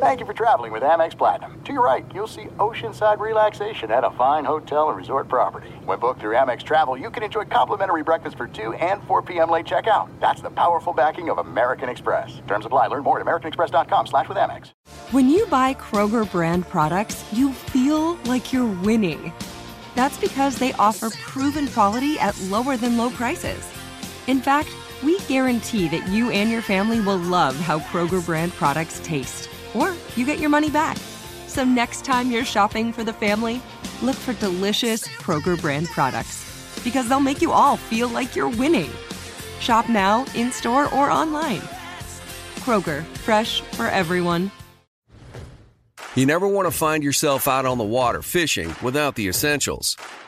Thank you for traveling with Amex Platinum. To your right, you'll see oceanside relaxation at a fine hotel and resort property. When booked through Amex Travel, you can enjoy complimentary breakfast for 2 and 4 p.m. late checkout. That's the powerful backing of American Express. Terms apply. Learn more at americanexpress.com slash with Amex. When you buy Kroger brand products, you feel like you're winning. That's because they offer proven quality at lower than low prices. In fact, we guarantee that you and your family will love how Kroger brand products taste, or you get your money back. So next time you're shopping for the family, look for delicious Kroger brand products because they'll make you all feel like you're winning. Shop now, in store, or online. Kroger, fresh for everyone. You never want to find yourself out on the water fishing without the essentials.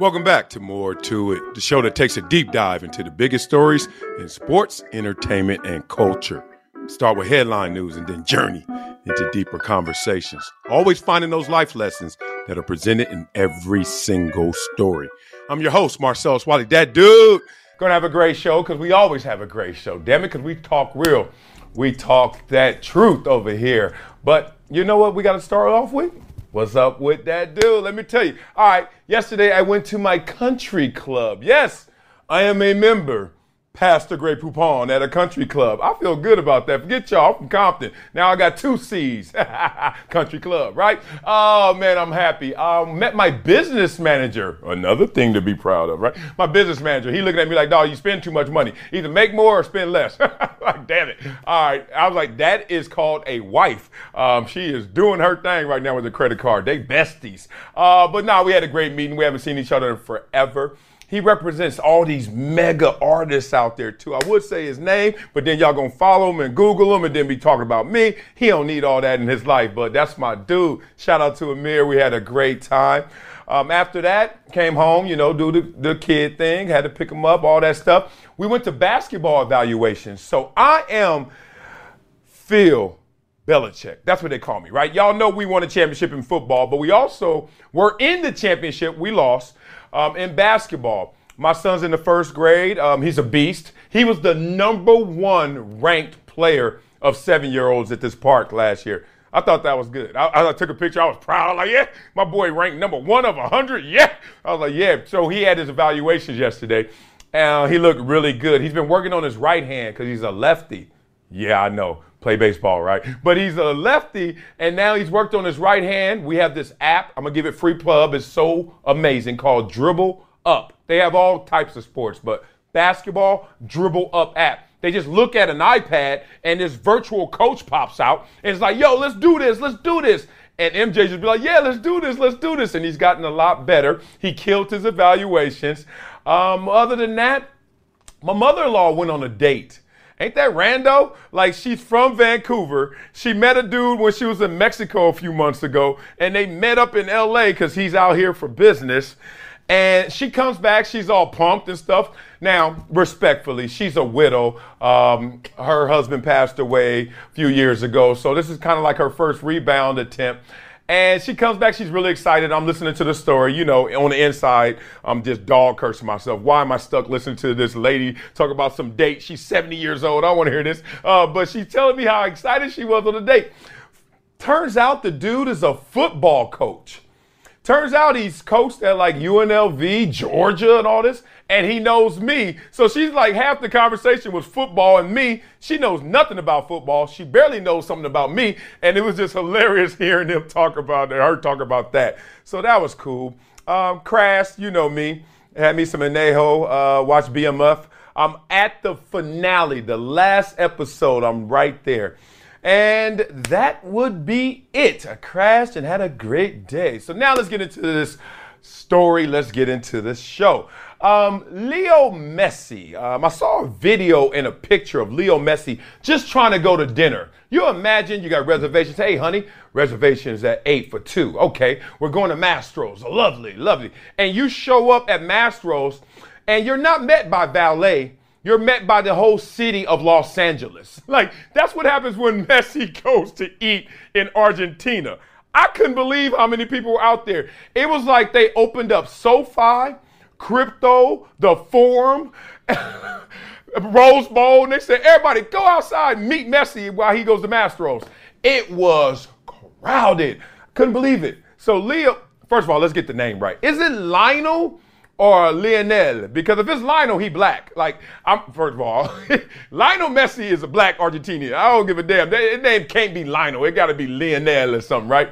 Welcome back to More to It, the show that takes a deep dive into the biggest stories in sports, entertainment, and culture. Start with headline news and then journey into deeper conversations. Always finding those life lessons that are presented in every single story. I'm your host, Marcellus Wiley. That dude gonna have a great show because we always have a great show. Damn it, because we talk real. We talk that truth over here. But you know what we got to start off with? What's up with that dude? Let me tell you. All right, yesterday I went to my country club. Yes, I am a member. Pastor Grey Poupon at a country club. I feel good about that. Forget y'all I'm from Compton. Now I got two C's. country club, right? Oh man, I'm happy. Um, met my business manager. Another thing to be proud of, right? My business manager. He looking at me like, dog, you spend too much money. Either make more or spend less. like, damn it. All right. I was like, that is called a wife. Um, she is doing her thing right now with the credit card. They besties. Uh, but now nah, we had a great meeting. We haven't seen each other in forever he represents all these mega artists out there too. I would say his name, but then y'all gonna follow him and Google him and then be talking about me. He don't need all that in his life, but that's my dude. Shout out to Amir. We had a great time. Um, after that, came home, you know, do the, the kid thing, had to pick him up, all that stuff. We went to basketball evaluations. So I am Phil Belichick. That's what they call me, right? Y'all know we won a championship in football, but we also were in the championship. We lost um, in basketball. My son's in the first grade. Um, he's a beast. He was the number one ranked player of seven year olds at this park last year. I thought that was good. I, I, took a picture. I was proud. I was like, yeah, my boy ranked number one of 100. Yeah. I was like, yeah. So he had his evaluations yesterday. and he looked really good. He's been working on his right hand because he's a lefty. Yeah, I know. Play baseball, right? But he's a lefty, and now he's worked on his right hand. We have this app. I'm gonna give it free plug. It's so amazing called Dribble Up. They have all types of sports, but basketball, Dribble Up app. They just look at an iPad and this virtual coach pops out and it's like, yo, let's do this, let's do this. And MJ just be like, yeah, let's do this, let's do this. And he's gotten a lot better. He killed his evaluations. Um, other than that, my mother in law went on a date Ain't that rando? Like she's from Vancouver. She met a dude when she was in Mexico a few months ago, and they met up in LA because he's out here for business. And she comes back, she's all pumped and stuff. Now, respectfully, she's a widow. Um, her husband passed away a few years ago, so this is kind of like her first rebound attempt. And she comes back, she's really excited. I'm listening to the story. You know, on the inside, I'm just dog cursing myself. Why am I stuck listening to this lady talk about some date? She's 70 years old. I want to hear this. Uh, but she's telling me how excited she was on the date. Turns out the dude is a football coach. Turns out he's coached at like UNLV, Georgia, and all this, and he knows me. So she's like, half the conversation was football and me. She knows nothing about football. She barely knows something about me. And it was just hilarious hearing them talk about her talk about that. So that was cool. Um, Crash, you know me. Had me some Anejo, uh, watch BMF. I'm at the finale, the last episode. I'm right there. And that would be it. I crashed and had a great day. So now let's get into this story. Let's get into this show. Um, Leo Messi. Um, I saw a video and a picture of Leo Messi just trying to go to dinner. You imagine you got reservations. Hey, honey, reservations at eight for two. Okay, we're going to Mastro's. Lovely, lovely. And you show up at Mastro's and you're not met by valet. You're met by the whole city of Los Angeles. Like, that's what happens when Messi goes to eat in Argentina. I couldn't believe how many people were out there. It was like they opened up SoFi, Crypto, the Forum, Rose Bowl, and they said, everybody go outside and meet Messi while he goes to Mastro's. It was crowded. Couldn't believe it. So Leo, first of all, let's get the name right. Is it Lionel or Lionel? Because if it's Lionel, he black. Like, I'm first of all, Lionel Messi is a black Argentinian. I don't give a damn. His name can't be Lionel. It got to be Lionel or something, right?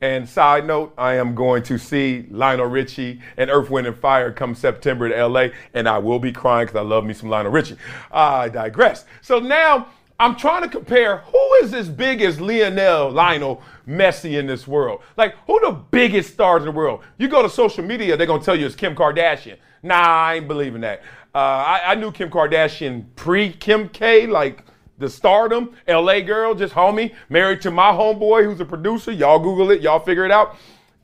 And side note, I am going to see Lionel Richie and Earth, Wind, and Fire come September to LA, and I will be crying because I love me some Lionel Richie. I digress. So now I'm trying to compare who is as big as Lionel, Lionel Messi in this world. Like, who the biggest stars in the world? You go to social media, they're gonna tell you it's Kim Kardashian. Nah, I ain't believing that. Uh, I, I knew Kim Kardashian pre Kim K, like the stardom, LA girl, just homie, married to my homeboy who's a producer. Y'all Google it, y'all figure it out.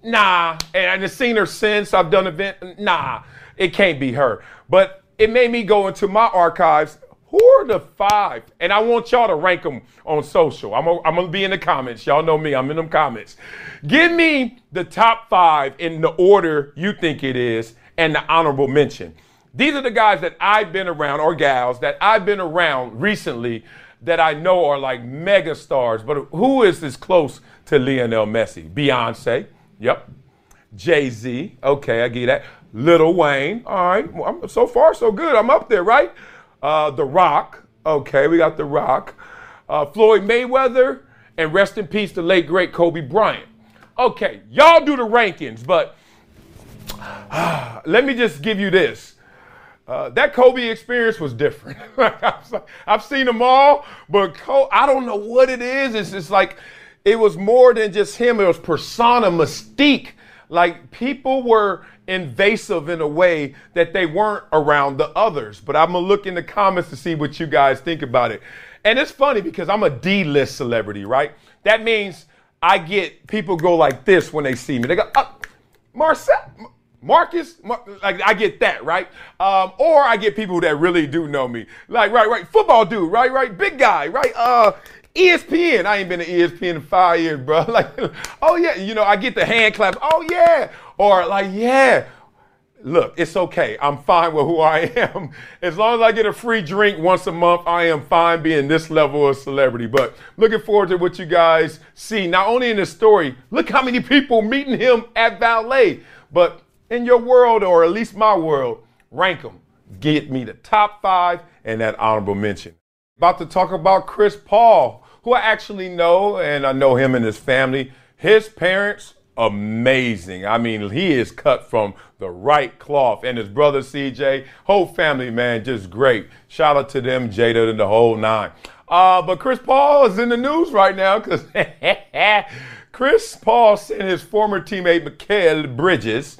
Nah, and I've seen her since I've done event. Nah, it can't be her. But it made me go into my archives. Who are the five? And I want y'all to rank them on social. I'm gonna be in the comments. Y'all know me, I'm in them comments. Give me the top five in the order you think it is and the honorable mention. These are the guys that I've been around, or gals that I've been around recently that I know are like mega stars, but who is as close to Lionel Messi? Beyonce, yep. Jay Z, okay, I get that. Lil Wayne, all right. Well, so far, so good. I'm up there, right? Uh, the Rock, okay, we got The Rock. Uh, Floyd Mayweather, and rest in peace, the late great Kobe Bryant. Okay, y'all do the rankings, but uh, let me just give you this. Uh, that Kobe experience was different. I've seen them all, but I don't know what it is. It's just like it was more than just him. It was persona mystique. Like people were invasive in a way that they weren't around the others. But I'm gonna look in the comments to see what you guys think about it. And it's funny because I'm a D-list celebrity, right? That means I get people go like this when they see me. They go, oh, Marcel, Marcus, Mar- like I get that, right? Um, or I get people that really do know me, like right, right, football dude, right, right, big guy, right? Uh, ESPN. I ain't been to ESPN in five years, bro. Like, oh yeah, you know, I get the hand clap. Oh yeah, or like yeah. Look, it's okay. I'm fine with who I am. As long as I get a free drink once a month, I am fine being this level of celebrity. But looking forward to what you guys see. Not only in the story, look how many people meeting him at Valet, but in your world, or at least my world, rank them. Get me the top five and that honorable mention. About to talk about Chris Paul, who I actually know, and I know him and his family. His parents, amazing. I mean, he is cut from the right cloth. And his brother CJ, whole family, man, just great. Shout out to them, Jada and the whole nine. Uh, but Chris Paul is in the news right now because Chris Paul sent his former teammate Mikal Bridges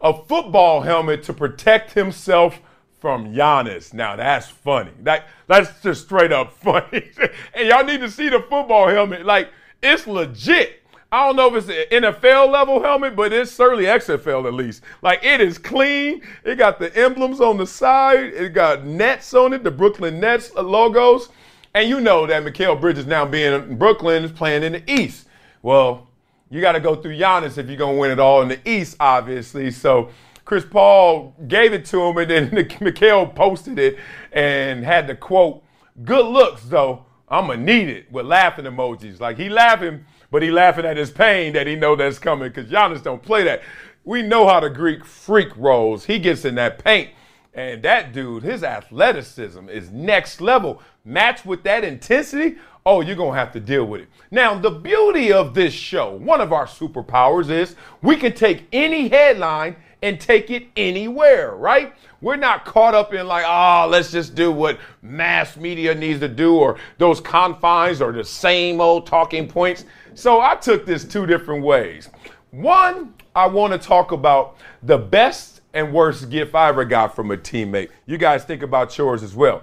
a football helmet to protect himself from Giannis. Now that's funny. That that's just straight up funny. and y'all need to see the football helmet. Like it's legit. I don't know if it's an NFL level helmet, but it's certainly XFL at least. Like it is clean. It got the emblems on the side. It got Nets on it, the Brooklyn Nets logos. And you know that Mikal Bridges now being in Brooklyn is playing in the East. Well, you got to go through Giannis if you're going to win it all in the East, obviously. So Chris Paul gave it to him, and then Mikal posted it and had the quote, Good looks, though. I'm going to need it with laughing emojis. Like he laughing, but he laughing at his pain that he know that's coming because Giannis don't play that. We know how the Greek freak rolls. He gets in that paint. And that dude, his athleticism is next level. Matched with that intensity, oh, you're going to have to deal with it. Now, the beauty of this show, one of our superpowers is we can take any headline and take it anywhere, right? We're not caught up in like, oh, let's just do what mass media needs to do or those confines or the same old talking points. So I took this two different ways. One, I want to talk about the best and worst gift I ever got from a teammate. You guys think about yours as well.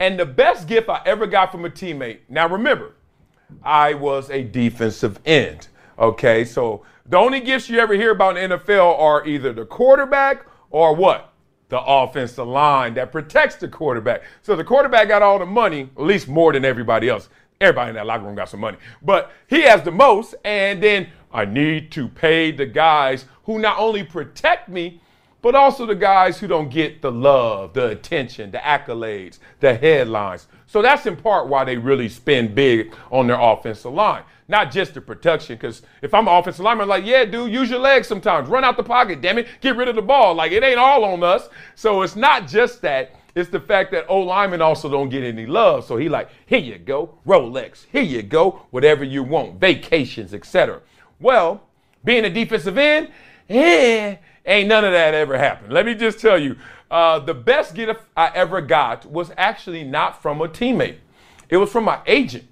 And the best gift I ever got from a teammate. Now remember, I was a defensive end. Okay, so the only gifts you ever hear about in the NFL are either the quarterback or what? The offensive line that protects the quarterback. So the quarterback got all the money, at least more than everybody else. Everybody in that locker room got some money, but he has the most. And then I need to pay the guys who not only protect me, but also the guys who don't get the love, the attention, the accolades, the headlines. So that's in part why they really spend big on their offensive line. Not just the protection, because if I'm an offensive lineman, I'm like, yeah, dude, use your legs sometimes. Run out the pocket, damn it. Get rid of the ball. Like, it ain't all on us. So it's not just that. It's the fact that O linemen also don't get any love. So he like, here you go, Rolex, here you go, whatever you want, vacations, etc. Well, being a defensive end, eh, Ain't none of that ever happened. Let me just tell you, uh, the best gift I ever got was actually not from a teammate. It was from my agent.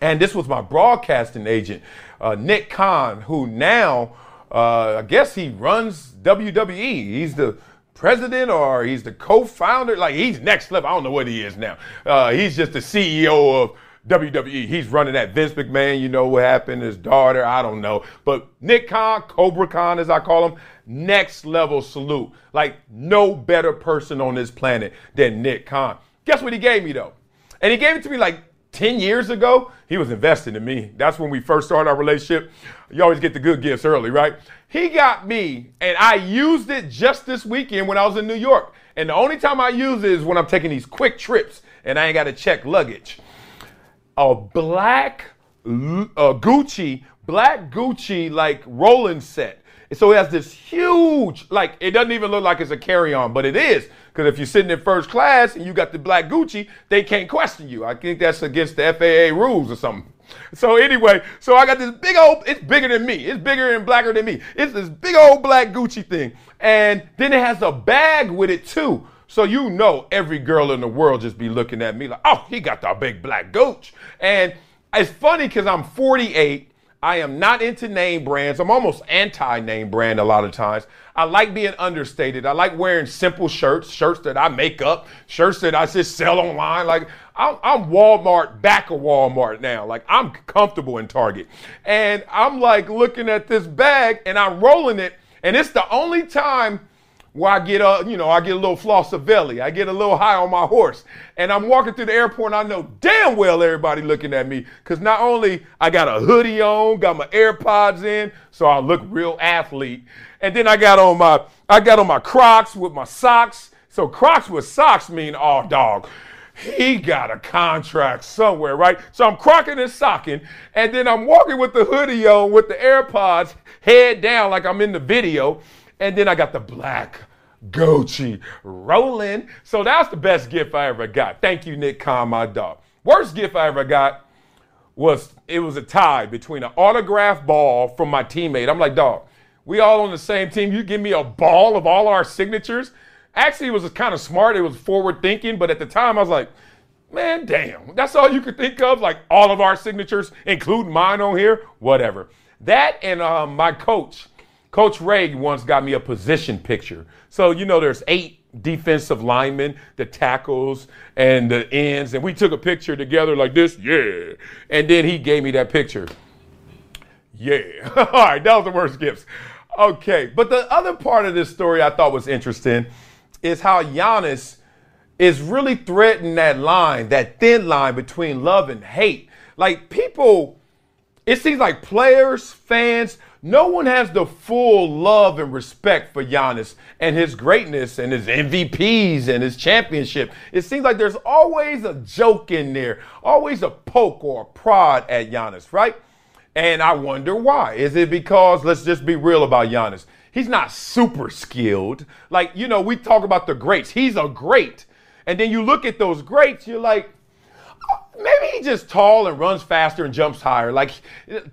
And this was my broadcasting agent, uh, Nick Khan, who now, uh, I guess he runs WWE. He's the president or he's the co-founder. Like he's next level. I don't know what he is now. Uh, he's just the CEO of WWE. He's running that Vince McMahon. You know what happened? His daughter. I don't know. But Nick Khan, Cobra Khan, as I call him, next level salute. Like no better person on this planet than Nick Khan. Guess what he gave me though? And he gave it to me like 10 years ago. He was investing in me. That's when we first started our relationship. You always get the good gifts early, right? He got me, and I used it just this weekend when I was in New York. And the only time I use it is when I'm taking these quick trips and I ain't got to check luggage. A black uh, Gucci, black Gucci like rolling set so it has this huge, like, it doesn't even look like it's a carry on, but it is. Because if you're sitting in first class and you got the black Gucci, they can't question you. I think that's against the FAA rules or something. So anyway, so I got this big old, it's bigger than me. It's bigger and blacker than me. It's this big old black Gucci thing. And then it has a bag with it too. So you know every girl in the world just be looking at me like, oh, he got the big black Gucci. And it's funny because I'm 48 I am not into name brands. I'm almost anti name brand a lot of times. I like being understated. I like wearing simple shirts, shirts that I make up, shirts that I just sell online. Like I'm, I'm Walmart, back of Walmart now. Like I'm comfortable in Target. And I'm like looking at this bag and I'm rolling it. And it's the only time where I get a, you know, I get a little flossavelli. I get a little high on my horse. And I'm walking through the airport and I know damn well everybody looking at me. Cause not only I got a hoodie on, got my AirPods in, so I look real athlete. And then I got on my, I got on my Crocs with my socks. So Crocs with socks mean, oh dog, he got a contract somewhere, right? So I'm crocking and socking, and then I'm walking with the hoodie on with the AirPods, head down like I'm in the video. And then I got the black Gucci rolling. So that's the best gift I ever got. Thank you, Nick Khan, my dog. Worst gift I ever got was it was a tie between an autograph ball from my teammate. I'm like, dog, we all on the same team. You give me a ball of all our signatures. Actually, it was kind of smart. It was forward thinking, but at the time, I was like, man, damn, that's all you could think of. Like all of our signatures, including mine on here, whatever. That and um, my coach Coach Ray once got me a position picture. So, you know, there's eight defensive linemen, the tackles and the ends, and we took a picture together like this, yeah. And then he gave me that picture. Yeah. All right, that was the worst gifts. Okay, but the other part of this story I thought was interesting is how Giannis is really threatening that line, that thin line between love and hate. Like people, it seems like players, fans, no one has the full love and respect for Giannis and his greatness and his MVPs and his championship. It seems like there's always a joke in there, always a poke or a prod at Giannis, right? And I wonder why. Is it because, let's just be real about Giannis, he's not super skilled. Like, you know, we talk about the greats, he's a great. And then you look at those greats, you're like, maybe he's just tall and runs faster and jumps higher. Like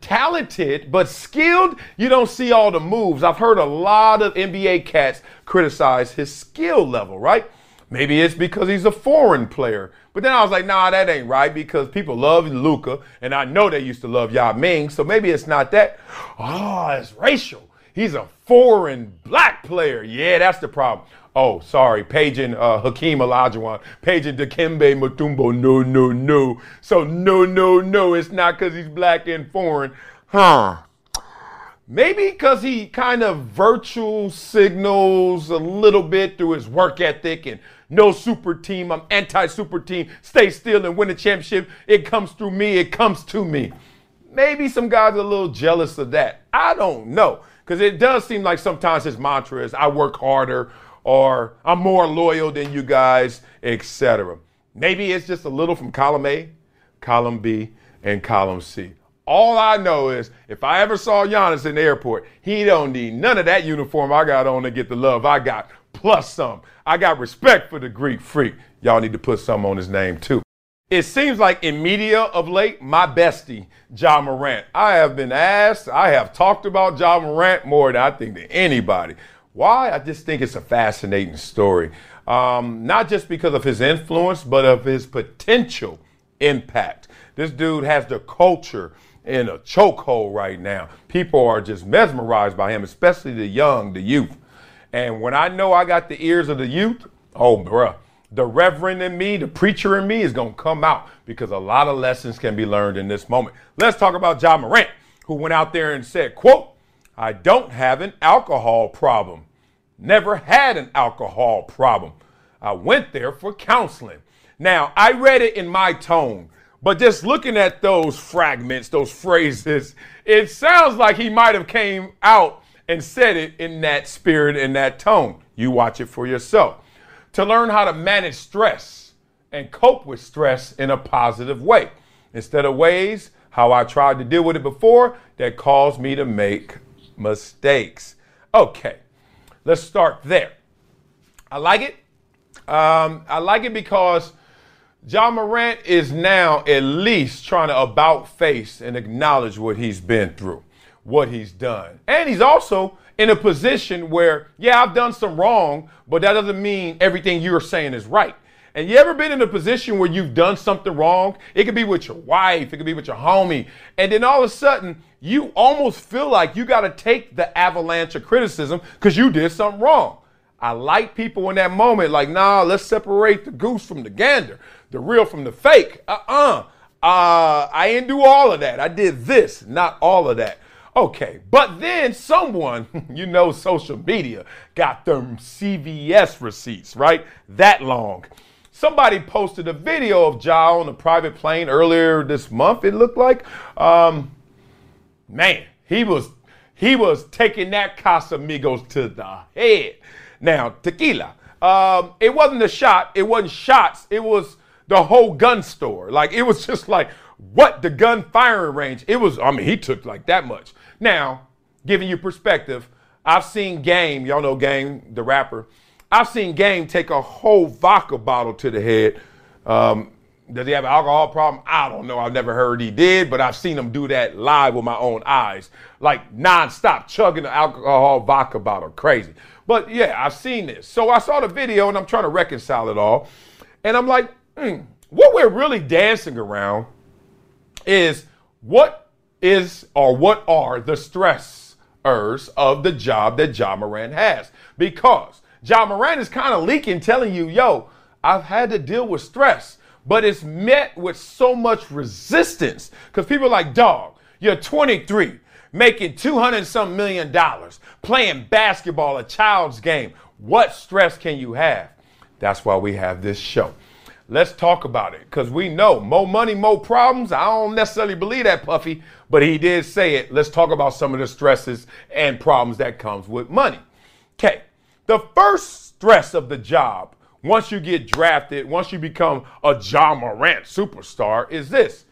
talented, but skilled, you don't see all the moves. I've heard a lot of NBA cats criticize his skill level, right? Maybe it's because he's a foreign player. But then I was like, nah, that ain't right because people love Luka, and I know they used to love Yao Ming, so maybe it's not that. Oh, it's racial. He's a foreign black player. Yeah, that's the problem. Oh, sorry, paging uh, Hakeem Olajuwon, paging Dikembe Mutombo. No, no, no. So no, no, no. It's not because he's black and foreign, huh? Maybe because he kind of virtual signals a little bit through his work ethic and no super team. I'm anti super team. Stay still and win a championship. It comes through me. It comes to me. Maybe some guys are a little jealous of that. I don't know. Because it does seem like sometimes his mantra is I work harder or I'm more loyal than you guys, etc. Maybe it's just a little from column A, column B, and column C. All I know is if I ever saw Giannis in the airport, he don't need none of that uniform I got on to get the love I got, plus some. I got respect for the Greek freak. Y'all need to put some on his name too. It seems like in media of late, my bestie, Ja Morant. I have been asked, I have talked about Ja Morant more than I think than anybody. Why? I just think it's a fascinating story. Um, not just because of his influence, but of his potential impact. This dude has the culture in a chokehold right now. People are just mesmerized by him, especially the young, the youth. And when I know I got the ears of the youth, oh, bruh the reverend in me, the preacher in me is going to come out because a lot of lessons can be learned in this moment. Let's talk about Ja Morant, who went out there and said, quote, I don't have an alcohol problem. Never had an alcohol problem. I went there for counseling. Now, I read it in my tone, but just looking at those fragments, those phrases, it sounds like he might have came out and said it in that spirit, in that tone. You watch it for yourself to learn how to manage stress and cope with stress in a positive way instead of ways how I tried to deal with it before that caused me to make mistakes. Okay, let's start there. I like it. Um, I like it because Ja Morant is now at least trying to about face and acknowledge what he's been through, what he's done. And he's also in a position where, yeah, I've done some wrong, but that doesn't mean everything you're saying is right. And you ever been in a position where you've done something wrong? It could be with your wife, it could be with your homie, and then all of a sudden you almost feel like you got to take the avalanche of criticism because you did something wrong. I like people in that moment, like, nah, let's separate the goose from the gander, the real from the fake. Uh uh-uh. uh. I didn't do all of that. I did this, not all of that. Okay, but then someone, you know, social media got them CVS receipts, right? That long. Somebody posted a video of Ja on a private plane earlier this month. It looked like, um, man, he was he was taking that Casamigos to the head. Now, tequila. Um, it wasn't a shot. It wasn't shots. It was the whole gun store. Like it was just like what the gun firing range. It was. I mean, he took like that much. Now, giving you perspective, I've seen Game, y'all know Game, the rapper. I've seen Game take a whole vodka bottle to the head. Um, does he have an alcohol problem? I don't know. I've never heard he did, but I've seen him do that live with my own eyes, like nonstop chugging the alcohol vodka bottle. Crazy. But yeah, I've seen this. So I saw the video and I'm trying to reconcile it all. And I'm like, hmm, what we're really dancing around is what is or what are the stressors of the job that Ja Morant has. Because Ja Morant is kind of leaking, telling you, yo, I've had to deal with stress, but it's met with so much resistance. Because people are like, dog, you're 23, making 200 some million dollars, playing basketball, a child's game. What stress can you have? That's why we have this show. Let's talk about it because we know more money, more problems. I don't necessarily believe that, Puffy, but he did say it. Let's talk about some of the stresses and problems that comes with money. Okay, the first stress of the job once you get drafted, once you become a Ja Morant superstar, is this: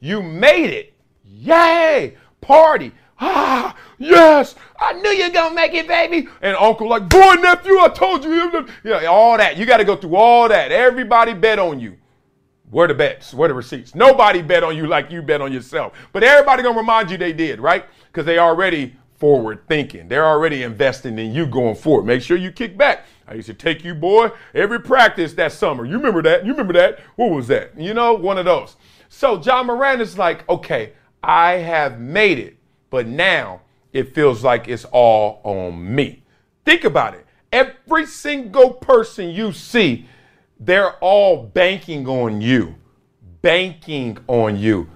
you made it. Yay! Party. Ah, yes, I knew you're gonna make it, baby. And uncle, like, boy, nephew, I told you. Yeah, all that. You got to go through all that. Everybody bet on you. Where the bets? Where the receipts? Nobody bet on you like you bet on yourself. But everybody gonna remind you they did, right? Because they already forward thinking. They're already investing in you going forward. Make sure you kick back. I used to take you, boy, every practice that summer. You remember that? You remember that? What was that? You know, one of those. So Ja Morant is like, okay, I have made it. But now it feels like it's all on me. Think about it. Every single person you see, they're all banking on you. Banking on you.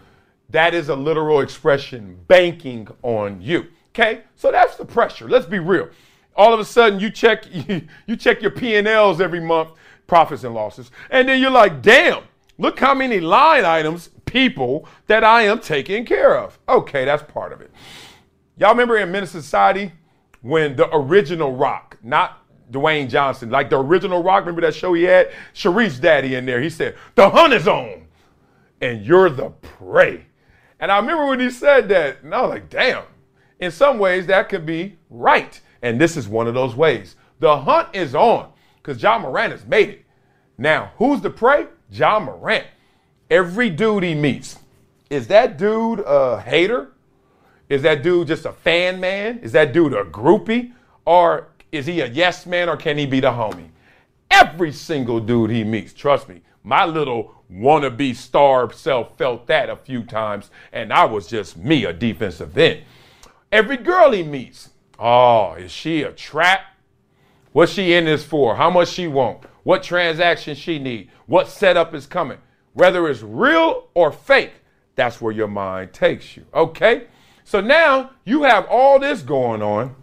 That is a literal expression, banking on you. Okay? So that's the pressure. Let's be real. All of a sudden you check you, check your P&Ls every month, profits and losses, and then you're like, "Damn, look how many line items, people that I am taking care of." Okay, that's part of it. Y'all remember in Menace Society when the original Rock, not Dwayne Johnson, like the original Rock, remember that show he had? Sharif's daddy in there. He said, The hunt is on, and you're the prey. And I remember when he said that, and I was like, damn, in some ways that could be right. And this is one of those ways. The hunt is on because Ja Morant has made it. Now, who's the prey? Ja Morant. Every dude he meets, is that dude a hater? Is that dude just a fan man? Is that dude a groupie? Or is he a yes man or can he be the homie? Every single dude he meets, trust me, my little wannabe star self felt that a few times, and I was just me, a defensive end. Every girl he meets, oh, is she a trap? What's she in this for? How much she want? What transaction she need? What setup is coming? Whether it's real or fake, that's where your mind takes you. Okay? So now you have all this going on,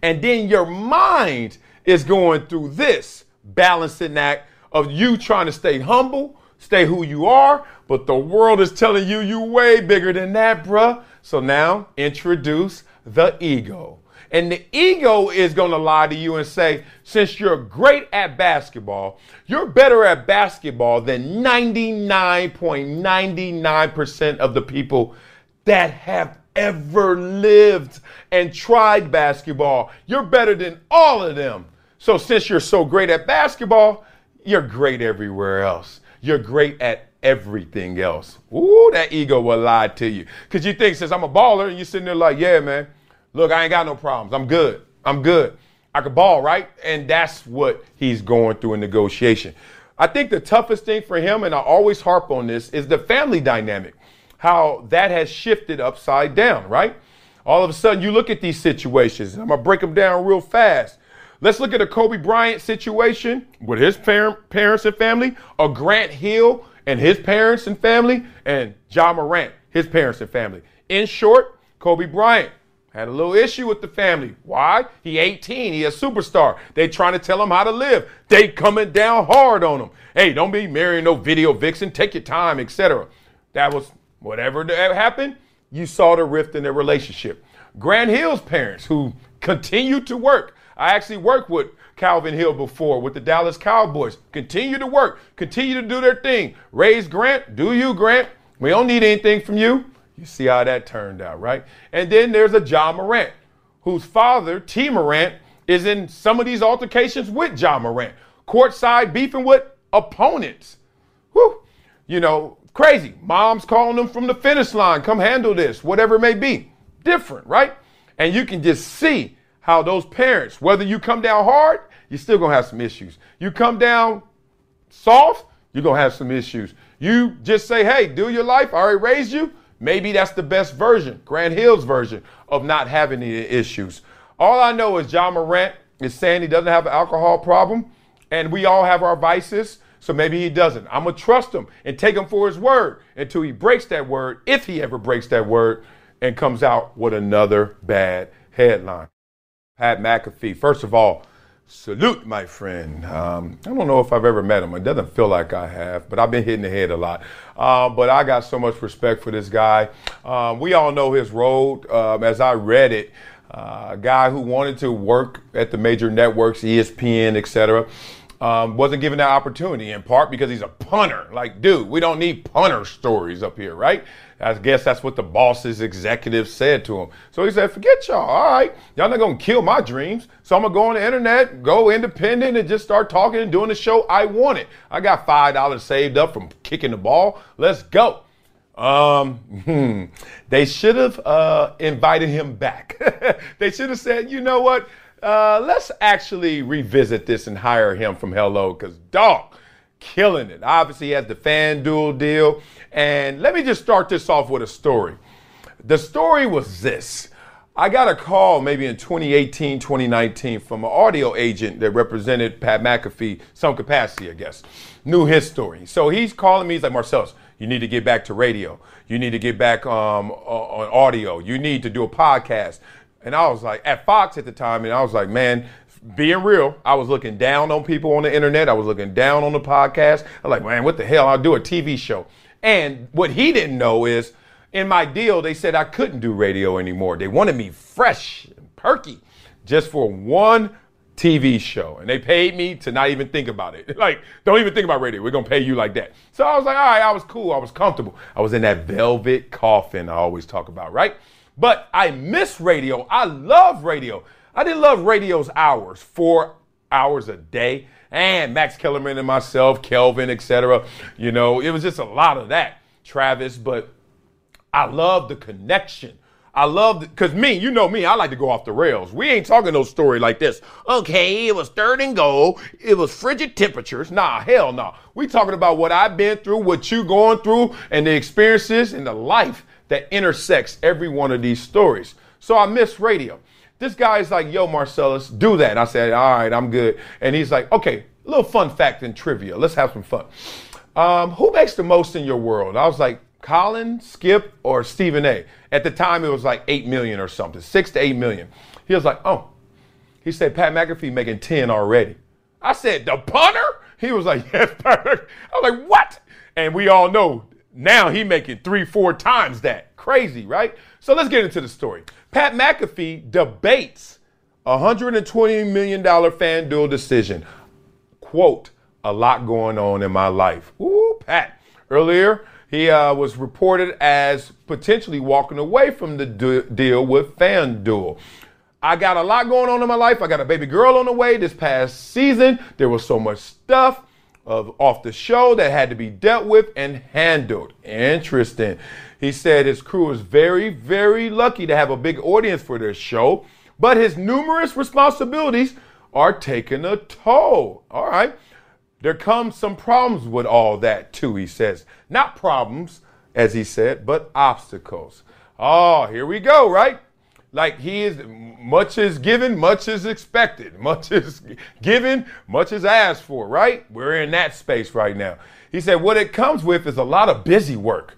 and then your mind is going through this balancing act of you trying to stay humble, stay who you are, but the world is telling you you way bigger than that, bruh. So now introduce the ego. And the ego is going to lie to you and say, since you're great at basketball, you're better at basketball than 99.99% of the people that have ever lived and tried basketball. You're better than all of them. So since you're so great at basketball, you're great everywhere else. You're great at everything else. Ooh, that ego will lie to you. Because you think, since I'm a baller, and you're sitting there like, yeah, man, look, I ain't got no problems. I'm good. I'm good. I could ball, right? And that's what he's going through in negotiation. I think the toughest thing for him, and I always harp on this, is the family dynamic, how that has shifted upside down, right? All of a sudden, you look at these situations, I'm going to break them down real fast. Let's look at a Kobe Bryant situation with his par- parents and family, a Grant Hill and his parents and family, and Ja Morant, his parents and family. In short, Kobe Bryant had a little issue with the family. Why? He 18. He a superstar. They trying to tell him how to live. They coming down hard on him. Hey, don't be marrying no video vixen. Take your time, etc. That was whatever that uh, happened. You saw the rift in their relationship. Grant Hill's parents, who continued to work, I actually worked with Calvin Hill before with the Dallas Cowboys. Continue to work, continue to do their thing. Raise Grant, do you, Grant? We don't need anything from you. You see how that turned out, right? And then there's a Ja Morant, whose father, Tee Morant, is in some of these altercations with Ja Morant, courtside beefing with opponents. Whew. You know, crazy. Mom's calling them from the finish line. Come handle this, whatever it may be. Different, right? And you can just see how those parents, whether you come down hard, you're still gonna have some issues. You come down soft, you're gonna have some issues. You just say, hey, do your life, I already raised you. Maybe that's the best version, Grant Hill's version of not having any issues. All I know is Ja Morant is saying he doesn't have an alcohol problem, and we all have our vices, so maybe he doesn't. I'm gonna trust him and take him for his word until he breaks that word, if he ever breaks that word, and comes out with another bad headline. Pat McAfee. First of all, salute, my friend. Um, I don't know if I've ever met him. It doesn't feel like I have, but I've been hitting the head a lot. Uh, but I got so much respect for this guy. Um, we all know his road. Um, as I read it, uh, a guy who wanted to work at the major networks, ESPN, etc. Um, wasn't given that opportunity in part because he's a punter. Like, dude, we don't need punter stories up here, right? I guess that's what the boss's executives said to him. So he said, forget y'all. All right. Y'all not going to kill my dreams. So I'm going to go on the internet, go independent, and just start talking and doing the show I want it. I got $5 saved up from kicking the ball. Let's go. Um, hmm, they should have uh, invited him back. they should have said, you know what? Uh, let's actually revisit this and hire him from Hello, because dog, killing it. Obviously, he has the FanDuel deal. And let me just start this off with a story. The story was this I got a call maybe in 2018, 2019 from an audio agent that represented Pat McAfee, some capacity, I guess. Knew his story. So he's calling me. He's like, Marcellus, you need to get back to radio. You need to get back um, on audio. You need to do a podcast. And I was like, at Fox at the time, and I was like, man, being real, I was looking down on people on the internet. I was looking down on the podcast. I was like, man, what the hell? I'll do a TV show. And what he didn't know is in my deal, they said I couldn't do radio anymore. They wanted me fresh and perky just for one TV show. And they paid me to not even think about it. like, don't even think about radio. We're going to pay you like that. So I was like, all right, I was cool. I was comfortable. I was in that velvet coffin I always talk about, right? But I miss radio. I love radio. I didn't love radio's hours, four hours a day. And Max Kellerman and myself, Kelvin, etc. You know, it was just a lot of that. Travis, but I love the connection. I love because me, you know me, I like to go off the rails. We ain't talking no story like this. Okay, it was third and goal. It was frigid temperatures. Nah, hell no. Nah. We talking about what I've been through, what you going through, and the experiences and the life that intersects every one of these stories. So I miss radio. This guy's like, yo, Marcellus, do that. I said, all right, I'm good. And he's like, okay, a little fun fact and trivia. Let's have some fun. Um, who makes the most in your world? I was like, Colin, Skip, or Stephen A. At the time, it was like 8 million or something, 6 to 8 million. He was like, oh. He said, Pat McAfee making 10 already. I said, the punter? He was like, yes, Pat I was like, what? And we all know now he making three, four times that. Crazy, right? So let's get into the story. Pat McAfee debates a $120 million FanDuel decision. Quote, a lot going on in my life. Ooh, Pat. Earlier, he uh, was reported as potentially walking away from the deal with FanDuel. I got a lot going on in my life. I got a baby girl on the way this past season. There was so much stuff of off the show that had to be dealt with and handled. Interesting. He said his crew is very, very lucky to have a big audience for their show, but his numerous responsibilities are taking a toll. All right. There comes some problems with all that too, he says. Not problems, as he said, but obstacles. Oh, here we go, right? Like he is, much is given, much is expected. Much is given, much is asked for, right? We're in that space right now. He said, what it comes with is a lot of busy work.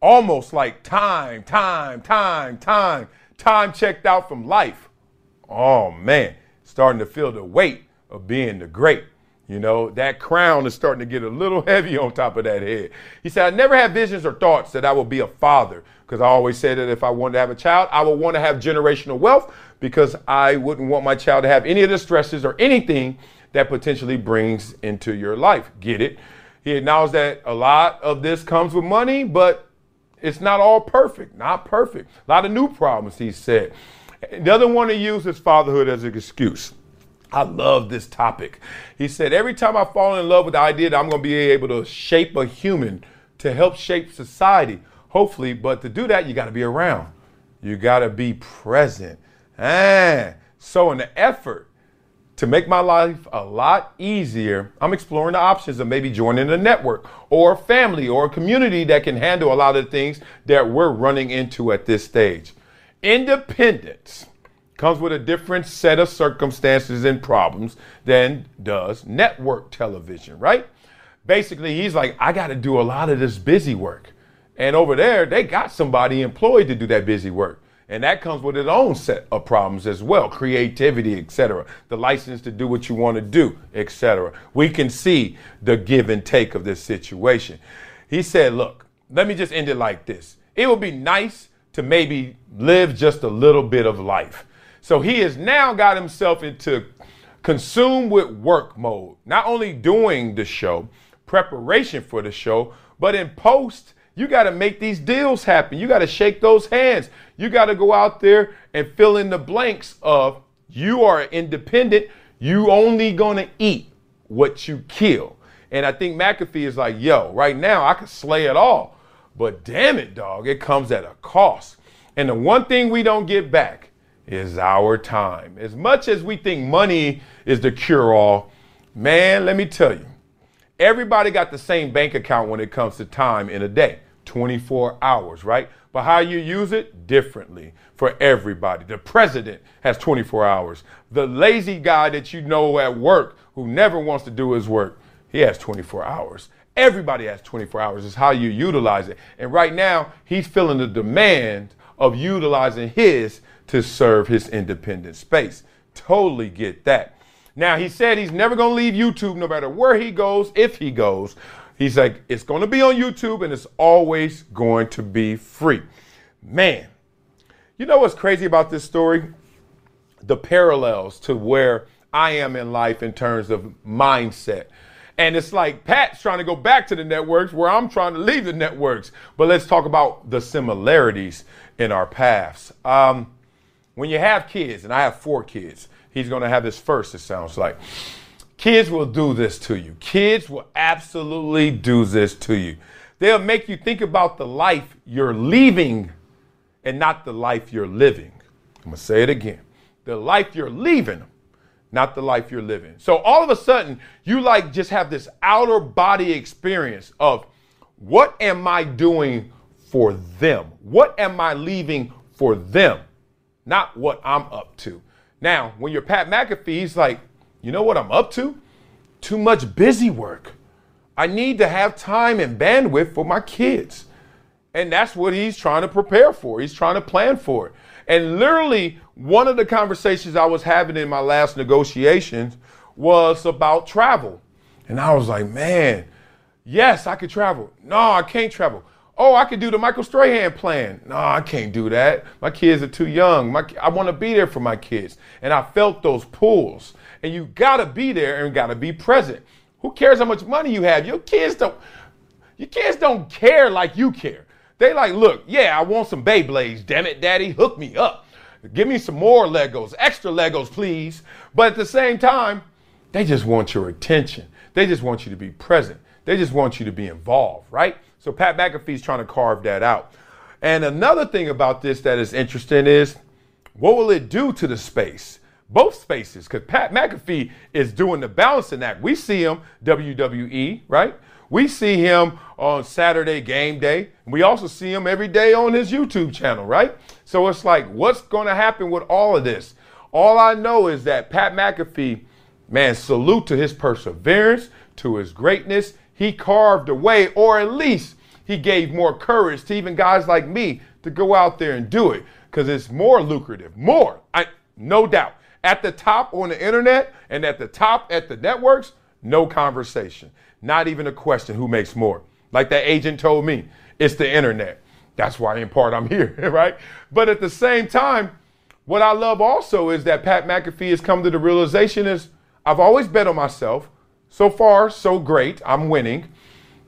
Almost like time, time, time, time, time checked out from life. Oh man, starting to feel the weight of being the great. You know, that crown is starting to get a little heavy on top of that head. He said, I never had visions or thoughts that I would be a father because I always said that if I wanted to have a child, I would want to have generational wealth because I wouldn't want my child to have any of the stresses or anything that potentially brings into your life. Get it? He acknowledged that a lot of this comes with money, but it's not all perfect. Not perfect. A lot of new problems, he said. Doesn't want to use his fatherhood as an excuse. I love this topic. He said, Every time I fall in love with the idea that I'm going to be able to shape a human to help shape society, hopefully, but to do that, you got to be around. You got to be present. And so, in the effort to make my life a lot easier, I'm exploring the options of maybe joining a network or a family or a community that can handle a lot of the things that we're running into at this stage. Independence comes with a different set of circumstances and problems than does network television, right? Basically, he's like, I got to do a lot of this busy work. And over there, they got somebody employed to do that busy work. And that comes with its own set of problems as well creativity, etc. The license to do what you want to do, etc. We can see the give and take of this situation. He said, Look, let me just end it like this. It would be nice to maybe live just a little bit of life. So he has now got himself into consumed with work mode, not only doing the show, preparation for the show, but in post, you got to make these deals happen. You got to shake those hands. You got to go out there and fill in the blanks of you are independent. You only going to eat what you kill. And I think McAfee is like, yo, right now I can slay it all. But damn it, dog, it comes at a cost. And the one thing we don't get back is our time. As much as we think money is the cure all, man, let me tell you, everybody got the same bank account when it comes to time in a day. 24 hours, right? But how you use it differently for everybody. The president has 24 hours. The lazy guy that you know at work who never wants to do his work, he has 24 hours. Everybody has 24 hours. It's how you utilize it. And right now, he's feeling the demand of utilizing his to serve his independent space. Totally get that. Now, he said he's never going to leave YouTube no matter where he goes, if he goes. He's like, it's going to be on YouTube and it's always going to be free. Man, you know what's crazy about this story? The parallels to where I am in life in terms of mindset. And it's like Pat's trying to go back to the networks where I'm trying to leave the networks. But let's talk about the similarities in our paths. Um, when you have kids, and I have four kids, he's going to have his first, it sounds like. Kids will do this to you. Kids will absolutely do this to you. They'll make you think about the life you're leaving and not the life you're living. I'm going to say it again. The life you're leaving, not the life you're living. So all of a sudden, you like just have this outer body experience of what am I doing for them? What am I leaving for them? Not what I'm up to. Now, when you're Pat McAfee, he's like, you know what I'm up to? Too much busy work. I need to have time and bandwidth for my kids. And that's what he's trying to prepare for. He's trying to plan for it. And literally, one of the conversations I was having in my last negotiations was about travel. And I was like, man, yes, I could travel. No, I can't travel. Oh, I could do the Michael Strahan plan. No, I can't do that. My kids are too young. My, I want to be there for my kids. And I felt those pulls. And you got to be there and got to be present. Who cares how much money you have? Your kids don't your kids don't care like you care. They like, look, yeah, I want some Beyblades. Damn it, daddy, hook me up. Give me some more Legos, extra Legos, please. But at the same time, they just want your attention. They just want you to be present. They just want you to be involved, right? So Pat McAfee's trying to carve that out. And another thing about this that is interesting is what will it do to the space? Both spaces, because Pat McAfee is doing the balancing act. We see him WWE, right? We see him on Saturday game day. We also see him every day on his YouTube channel, right? So it's like, what's going to happen with all of this? All I know is that Pat McAfee, man, salute to his perseverance, to his greatness. He carved a way, or at least he gave more courage to even guys like me to go out there and do it because it's more lucrative, more, I, no doubt. At the top on the internet and at the top at the networks, no conversation. Not even a question who makes more. Like that agent told me, it's the internet. That's why in part I'm here, right? But at the same time, what I love also is that Pat McAfee has come to the realization is I've always bet on myself. So far, so great. I'm winning.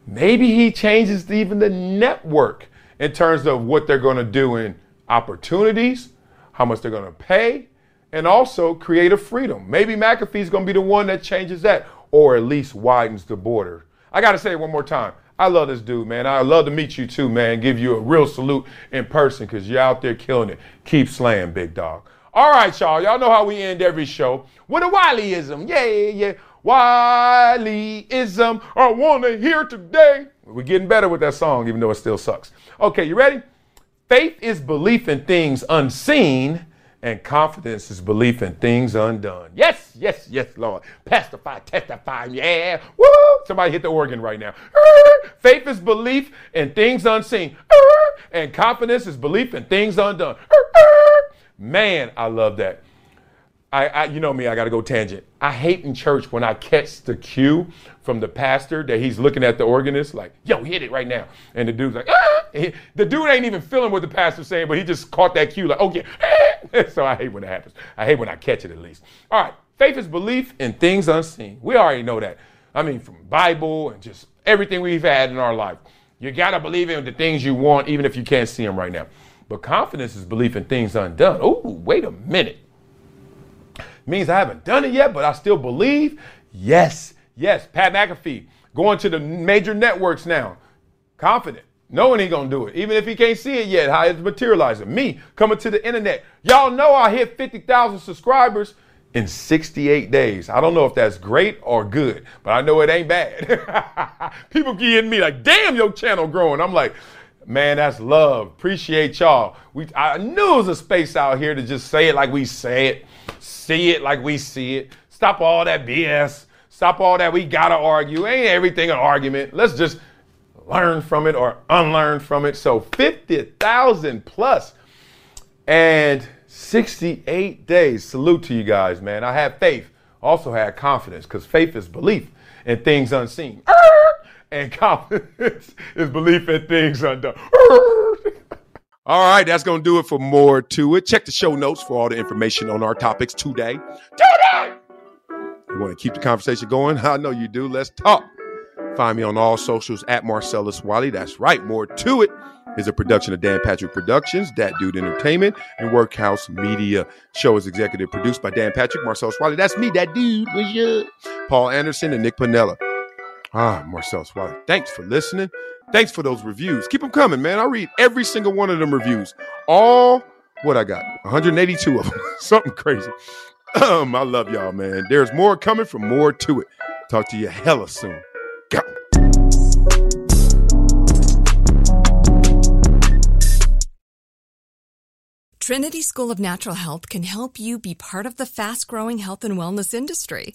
Maybe he changes even the network in terms of what they're going to do in opportunities, how much they're going to pay, and also creative freedom. Maybe McAfee's going to be the one that changes that or at least widens the border. I got to say it one more time. I love this dude, man. I love to meet you too, man. Give you a real salute in person because you're out there killing it. Keep slaying, big dog. All right, y'all. Y'all know how we end every show with a Wileyism. Yeah, yeah, yeah. Wileyism. I want to hear today. We're getting better with that song, even though it still sucks. Okay, you ready? Faith is belief in things unseen and confidence is belief in things undone. Yes, yes, yes, Lord. Testify, testify, yeah. Woo! Somebody hit the organ right now. Faith is belief in things unseen. And confidence is belief in things undone. Man, I love that. I, I, you know me, I got to go tangent. I hate in church when I catch the cue from the pastor that he's looking at the organist like, yo, hit it right now. And the dude's like, ah! the dude ain't even feeling what the pastor's saying, but he just caught that cue like, okay. so I hate when it happens. I hate when I catch it at least. All right, faith is belief in things unseen. We already know that. I mean, from Bible and just everything we've had in our life. You got to believe in the things you want, even if you can't see them right now. But confidence is belief in things undone. Oh, wait a minute means I haven't done it yet, but I still believe. Yes, yes. Pat McAfee going to the major networks now, confident, knowing he gonna do it, even if he can't see it yet. How it's materializing. Me coming to the internet. Y'all know I hit 50,000 subscribers in 68 days. I don't know if that's great or good, but I know it ain't bad. People getting me like, damn, your channel growing. I'm like, Man, that's love. Appreciate y'all. We I knew it was a space out here to just say it like we say it, see it like we see it. Stop all that BS. Stop all that we gotta argue. Ain't everything an argument. Let's just learn from it or unlearn from it. So 50,000 plus and 68 days. Salute to you guys, man. I had faith. Also had confidence because faith is belief in things unseen. And confidence is belief in things undone. All right, that's going to do it for more to it. Check the show notes for all the information on our topics today. Today! You want to keep the conversation going? I know you do. Let's talk. Find me on all socials at Marcellus Wiley. That's right. More to it is a production of Dan Patrick Productions, Dat Dude Entertainment, and Workhouse Media. Show is executive produced by Dan Patrick, Marcellus Wiley. That's me, that dude. Paul Anderson and Nick Panella. Ah, Marcellus Wiley. Thanks for listening. Thanks for those reviews. Keep them coming, man. I read every single one of them reviews. All what I got, 182 of them. Something crazy. Um, I love y'all, man. There's more coming from more to it. Talk to you hella soon. Go. Trinity School of Natural Health can help you be part of the fast growing health and wellness industry.